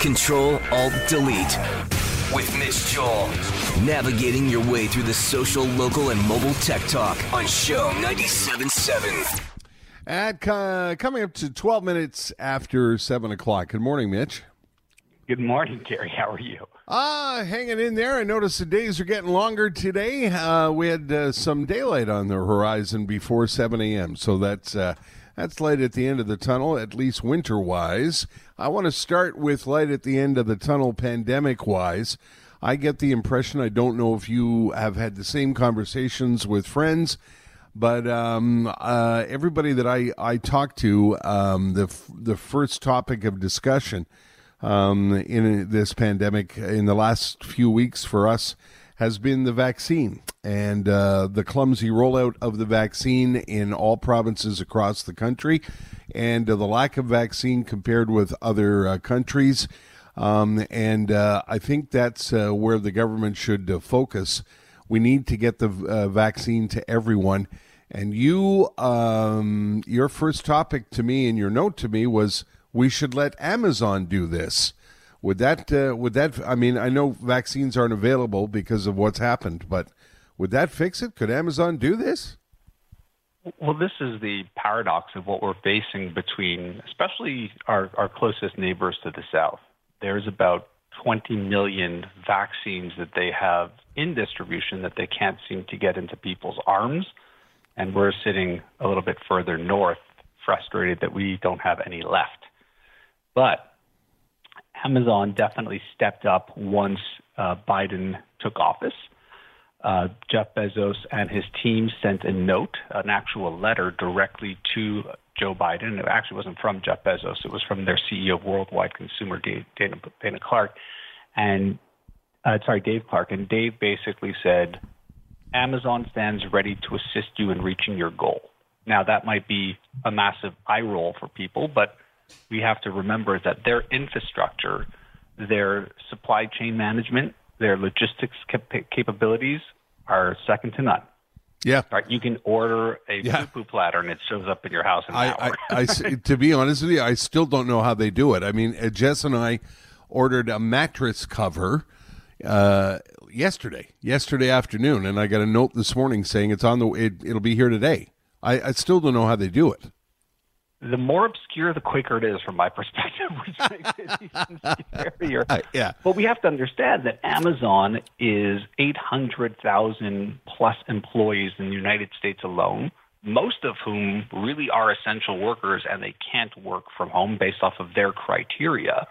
Control Alt Delete with Mitch Joel. Navigating your way through the social, local, and mobile tech talk on CHOM 97.7. At uh, coming up to 12 minutes after 7 o'clock. Good morning, Mitch. Good morning, Gary. How are you? Ah, uh, hanging in there. I noticed the days are getting longer today. Uh, we had uh, some daylight on the horizon before 7 a.m., so that's uh, that's light at the end of the tunnel, at least winter wise. I want to start with light at the end of the tunnel, pandemic wise. I get the impression, I don't know if you have had the same conversations with friends, but um, uh, everybody that I, I talk to, um, the, the first topic of discussion um, in this pandemic in the last few weeks for us has been the vaccine and uh, the clumsy rollout of the vaccine in all provinces across the country and uh, the lack of vaccine compared with other uh, countries. Um, and uh, I think that's uh, where the government should uh, focus. We need to get the vaccine to everyone. And you, um, your first topic to me and your note to me was we should let Amazon do this. Would that uh, would that I mean I know vaccines aren't available because of what's happened, but would that fix it? Could Amazon do this? Well, this is the paradox of what we're facing between, especially our, our closest neighbors to the south. There's about 20 million vaccines that they have in distribution that they can't seem to get into people's arms. And we're sitting a little bit further north, frustrated that we don't have any left. But Amazon definitely stepped up once uh, Biden took office. Uh, Jeff Bezos and his team sent a note, an actual letter directly to Joe Biden. It actually wasn't from Jeff Bezos, it was from their CEO of Worldwide Consumer, Dana, Dana Clark. And, uh, sorry, Dave Clark. And Dave basically said, Amazon stands ready to assist you in reaching your goal. Now, that might be a massive eye roll for people, but we have to remember that their infrastructure, their supply chain management, their logistics cap- capabilities are second to none. Yeah. Right. You can order a yeah. poo platter and it shows up at your house in an I, hour. I, I, to be honest with you, I still don't know how they do it. I mean, uh, Jess and I ordered a mattress cover uh, yesterday, yesterday afternoon, and I got a note this morning saying it's on the. It, it'll be here today. I, I still don't know how they do it the more obscure the quicker it is from my perspective, which makes it even scarier. Uh, yeah. But we have to understand that Amazon is 800,000 plus employees in the United States alone, most of whom really are essential workers and they can't work from home based off of their criteria,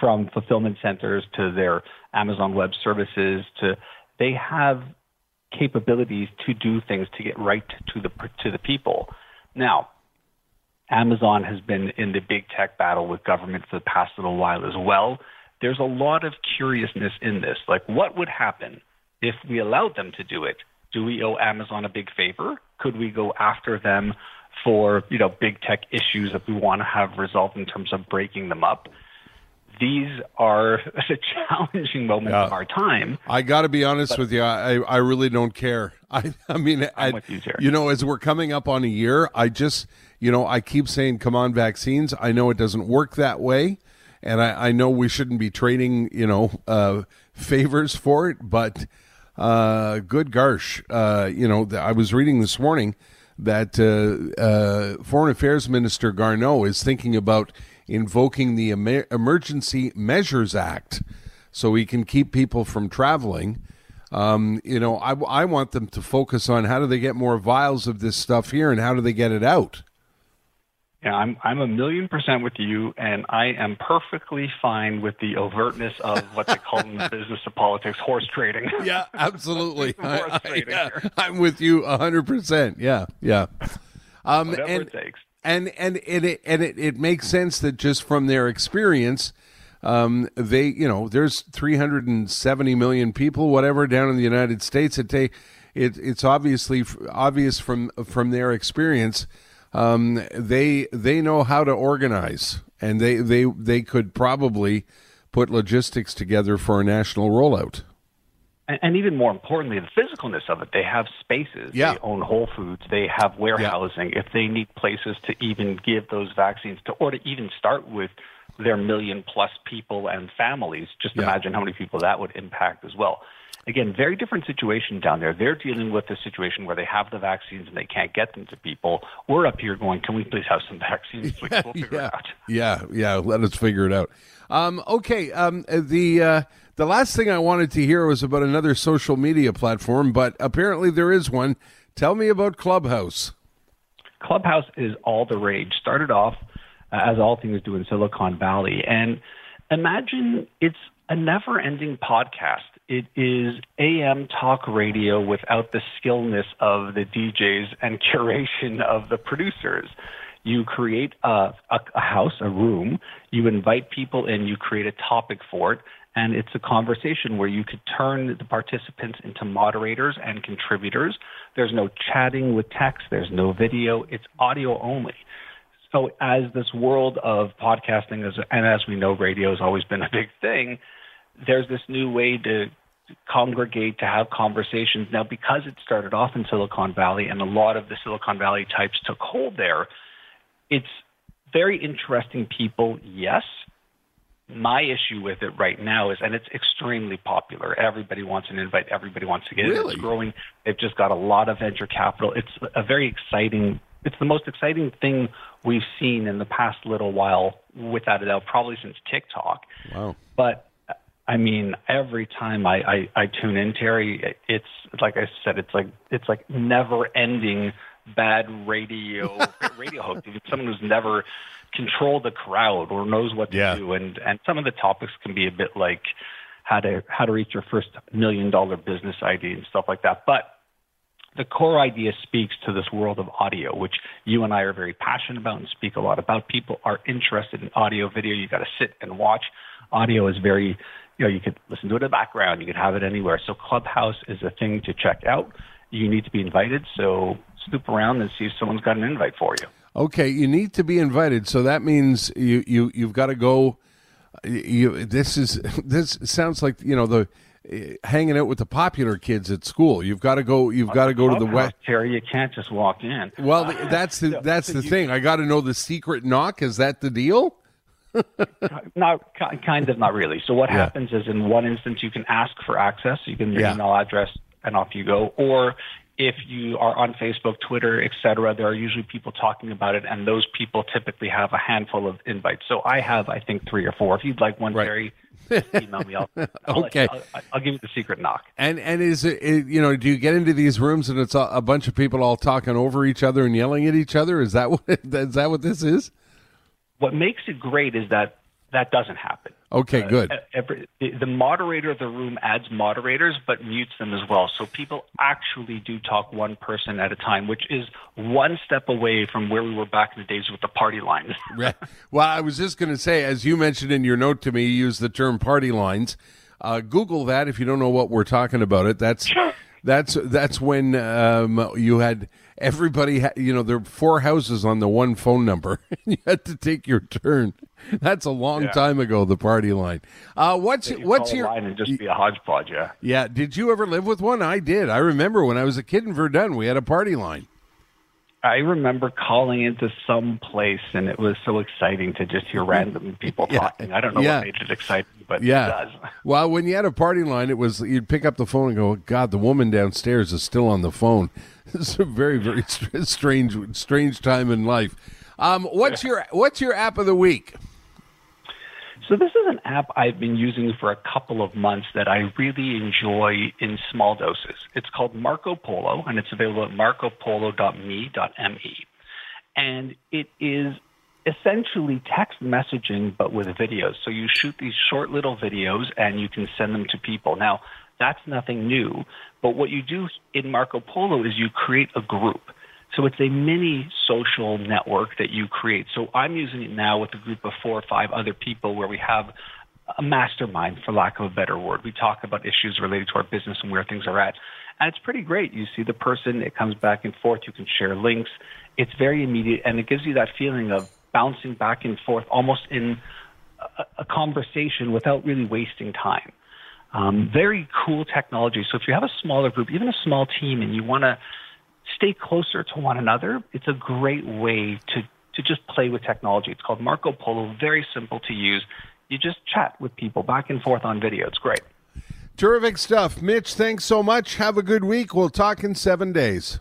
from fulfillment centers to their Amazon Web Services to they have capabilities to do things to get right to the to the people. Now, Amazon has been in the big tech battle with government for the past little while as well. There's a lot of curiousness in this. Like, what would happen if we allowed them to do it? Do we owe Amazon a big favor? Could we go after them for you know big tech issues that we want to have resolved in terms of breaking them up? These are a challenging moment yeah. of our time. I got to be honest but, with you. I, I really don't care. I I mean, I, you, you know, as we're coming up on a year, I just you know, I keep saying, come on, vaccines. I know it doesn't work that way. And I, I know we shouldn't be trading, you know, uh, favors for it. But uh, good gosh, uh, you know, I was reading this morning that uh, uh, Foreign Affairs Minister Garneau is thinking about invoking the Emer- Emergency Measures Act so he can keep people from traveling. Um, you know, I, I want them to focus on how do they get more vials of this stuff here and how do they get it out. Yeah, I'm I'm a million percent with you, and I am perfectly fine with the overtness of what they call in the business of politics horse trading. Yeah, absolutely. I, I, yeah, I'm with you hundred percent. Yeah, yeah. Um, Whatever and, it takes. And and it and it, it makes sense that just from their experience, um, they you know there's 370 million people, whatever, down in the United States. It take it it's obviously obvious from from their experience um, they they know how to organize, and they they they could probably put logistics together for a national rollout. And, and even more importantly, the physicalness of it. They have spaces. Yeah. They own Whole Foods. They have warehousing. Yeah. If they need places to even give those vaccines to, or to even start with their million plus people and families. Just Yeah. imagine how many people that would impact as well. Again, very different situation down there. They're dealing with a situation where they have the vaccines and they can't get them to people. We're up here going, can we please have some vaccines? Please? We'll figure yeah, it out. yeah, yeah. Let us figure it out. Um, okay. Um, the uh, the last thing I wanted to hear was about another social media platform, but apparently there is one. Tell me about Clubhouse. Clubhouse is all the rage. Started off uh, as all things do in Silicon Valley. And imagine it's a never ending podcast. It is AM talk radio without the skillness of the DJs and curation of the producers. You create a, a, a house, a room, you invite people in, you create a topic for it, and it's a conversation where you could turn the participants into moderators and contributors. There's no chatting with text, there's no video, it's audio only. So, as this world of podcasting, is, and as we know, radio has always been a big thing, there's this new way to congregate, to have conversations. Now, because it started off in Silicon Valley and a lot of the Silicon Valley types took hold there, it's very interesting people, yes. My issue with it right now is, and it's extremely popular. Everybody wants an invite. Everybody wants to get Really? it. It's growing. They've just got a lot of venture capital. It's a very exciting. It's the most exciting thing we've seen in the past little while, without a doubt, probably since TikTok. Wow. But I mean, every time I, I, I tune in, Terry, it's like I said, it's like it's like never ending bad radio radio host. Even someone who's never controlled the crowd or knows what to Yeah. do. And and some of the topics can be a bit like how to how to reach your first million dollar business idea and stuff like that. But the core idea speaks to this world of audio, which you and I are very passionate about and speak a lot about. People are interested in audio, video. You got to sit and watch. Audio is very, you know, you could listen to it in the background. You could have it anywhere. So Clubhouse is a thing to check out. You need to be invited. So snoop around and see if someone's got an invite for you. Okay, you need to be invited, so that means you you you've got to go. You this is this sounds like you know the eh, hanging out with the popular kids at school. You've got to go. You've got to go to the west. Terry, you can't just walk in. Well, th- that's the that's the thing. I got to know the secret knock. Is that the deal? Not kind of, not really. So what Yeah. happens is, in one instance, you can ask for access. You can your Yeah. email address, and off you go. Or if you are on Facebook, Twitter, etc., there are usually people talking about it, and those people typically have a handful of invites. So I have, I think, three or four. If you'd like one, Right. Terry, email me. I'll, I'll Okay. you- I'll, I'll give you the secret knock. And and is it, it you know do you get into these rooms and it's a, a bunch of people all talking over each other and yelling at each other? Is that what is that what this is? What makes it great is that that doesn't happen. Okay, good. Uh, every, the moderator of the room adds moderators but mutes them as well. So people actually do talk one person at a time, which is one step away from where we were back in the days with the party lines. Right. Well, I was just going to say, as you mentioned in your note to me, you use the term party lines. Uh, Google that if you don't know what we're talking about. It that's that's that's when um, you had everybody. Ha- you know, there were four houses on the one phone number. you had to take your turn. That's a long Yeah. time ago. The party line. Uh, what's what's your line and just be a hodgepodge? Yeah. yeah? Did you ever live with one? I did. I remember when I was a kid in Verdun, we had a party line. I remember calling into some place and it was so exciting to just hear random people Yeah. talking. I don't know Yeah. what made it exciting, but Yeah. it does. Well, when you had a party line, it was you'd pick up the phone and go, "God, the woman downstairs is still on the phone." It's a very, very strange, strange time in life. Um, what's your What's your app of the week? So this is an app I've been using for a couple of months that I really enjoy in small doses. It's called Marco Polo, and it's available at marcopolo.me.me. And it is essentially text messaging, but with videos. So you shoot these short little videos and you can send them to people. Now, that's nothing new, but what you do in Marco Polo is you create a group. So it's a mini social network that you create. So I'm using it now with a group of four or five other people where we have a mastermind, for lack of a better word. We talk about issues related to our business and where things are at. And it's pretty great. You see the person, it comes back and forth. You can share links. It's very immediate, and it gives you that feeling of bouncing back and forth almost in a, a conversation without really wasting time. Um, very cool technology. So if you have a smaller group, even a small team, and you want to stay closer to one another, it's a great way to to just play with technology. It's called Marco Polo, very simple to use. You just chat with people back and forth on video. It's great. Terrific stuff. Mitch, thanks so much. Have a good week. We'll talk in seven days.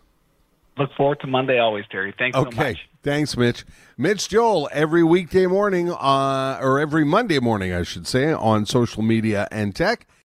Look forward to Monday always, Terry. Thanks okay. so much. Thanks, Mitch. Mitch Joel, every weekday morning, uh, or every Monday morning, I should say, on social media and tech.